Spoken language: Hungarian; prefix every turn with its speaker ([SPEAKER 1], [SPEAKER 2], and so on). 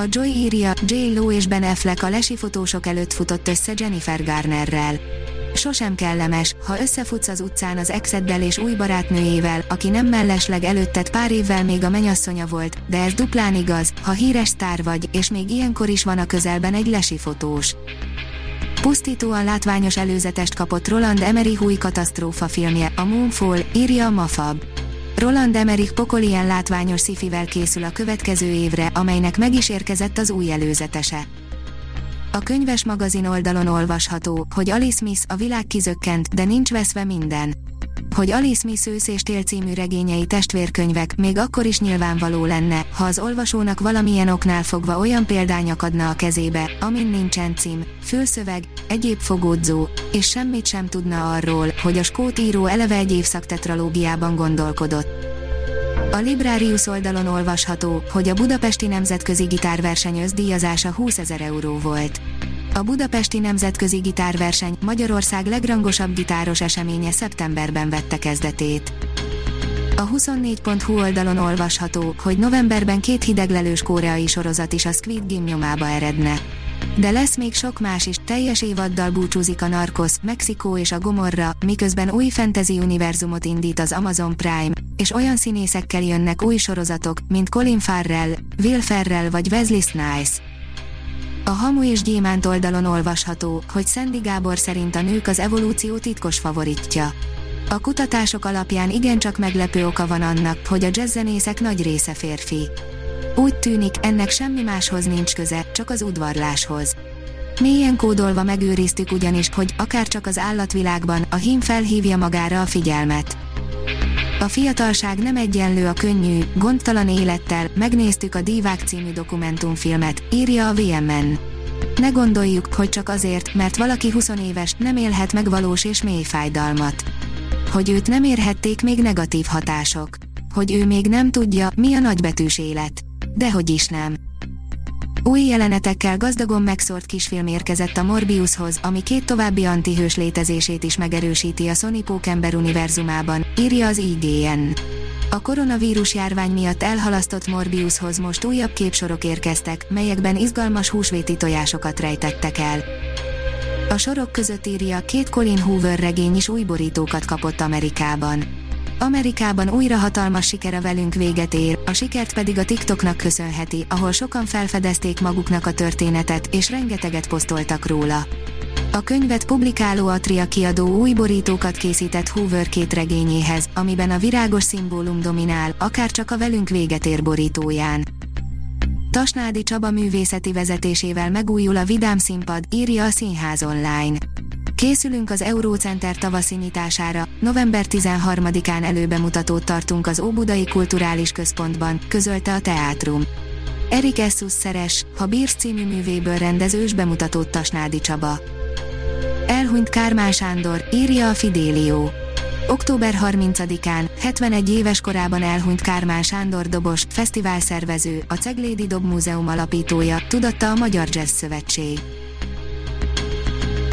[SPEAKER 1] A Joy írja, J. Lo és Ben Affleck a lesi fotósok előtt futott össze Jennifer Garnerrel. Sosem kellemes, ha összefutsz az utcán az exeddel és új barátnőjével, aki nem mellesleg előtted pár évvel még a menyasszonya volt, de ez duplán igaz, ha híres sztár vagy, és még ilyenkor is van a közelben egy lesi fotós. Pusztítóan látványos előzetest kapott Roland Emmerich új katasztrófa filmje, a Moonfall, írja a Mafab. Roland Emmerich pokol látványos szifivel készül a következő évre, amelynek meg is érkezett az új előzetese. A könyves magazin oldalon olvasható, hogy Alice Smith a világ kizökkent, de nincs veszve minden. Hogy Alice Smith ősz és tél című regényei testvérkönyvek, még akkor is nyilvánvaló lenne, ha az olvasónak valamilyen oknál fogva olyan példány akadna a kezébe, amin nincsen cím, fülszöveg, egyéb fogódzó, és semmit sem tudna arról, hogy a skót író eleve egy évszak tetralógiában gondolkodott. A Librarius oldalon olvasható, hogy a Budapesti Nemzetközi Gitárverseny összdíjazása 20 ezer euró volt. A Budapesti Nemzetközi Gitárverseny Magyarország legrangosabb gitáros eseménye szeptemberben vette kezdetét. A 24.hu oldalon olvasható, hogy novemberben két hideglelős koreai sorozat is a Squid Game nyomába eredne. De lesz még sok más is, teljes évaddal búcsúzik a Narcos, Mexikó és a Gomorra, miközben új fantasy univerzumot indít az Amazon Prime, és olyan színészekkel jönnek új sorozatok, mint Colin Farrell, Will Ferrell vagy Wesley Snipes. A Hamu és Gyémánt oldalon olvasható, hogy Szendi Gábor szerint a nők az evolúció titkos favoritja. A kutatások alapján igencsak meglepő oka van annak, hogy a jazzzenészek nagy része férfi. Úgy tűnik, ennek semmi máshoz nincs köze, csak az udvarláshoz. Mélyen kódolva megőriztük ugyanis, hogy akár csak az állatvilágban a hím felhívja magára a figyelmet. A fiatalság nem egyenlő a könnyű, gondtalan élettel, megnéztük a Divák című dokumentumfilmet, írja a VMN. Ne gondoljuk, hogy csak azért, mert valaki 20 éves, nem élhet meg valós és mély fájdalmat. Hogy őt nem érhették még negatív hatások. Hogy ő még nem tudja, mi a nagybetűs élet. Dehogy is nem. Új jelenetekkel gazdagon megszórt kisfilm érkezett a Morbiushoz, ami két további antihős létezését is megerősíti a Sony Pókember univerzumában, írja az IGN. A koronavírus járvány miatt elhalasztott Morbiushoz most újabb képsorok érkeztek, melyekben izgalmas húsvéti tojásokat rejtettek el. A sorok között írja, két Colin Hoover regény is új borítókat kapott Amerikában. Amerikában újra hatalmas sikere velünk véget ér, a sikert pedig a TikToknak köszönheti, ahol sokan felfedezték maguknak a történetet, és rengeteget posztoltak róla. A könyvet publikáló Atria kiadó új borítókat készített Hoover két regényéhez, amiben a virágos szimbólum dominál, akár csak a velünk véget ér borítóján. Tasnádi Csaba művészeti vezetésével megújul a Vidám színpad, írja a Színház online. Készülünk az Eurócenter tavaszi nyitására, november 13-án előbemutatót tartunk az Óbudai Kulturális Központban, közölte a teátrum. Erik Essus szeres, ha Bírsz című művéből rendezős bemutatót Tasnádi Csaba. Elhunyt Kármán Sándor, írja a Fidélió. Október 30-án, 71 éves korában elhunyt Kármán Sándor dobos, fesztiválszervező, a Ceglédi Dob Múzeum alapítója, tudatta a Magyar Jazz Szövetség.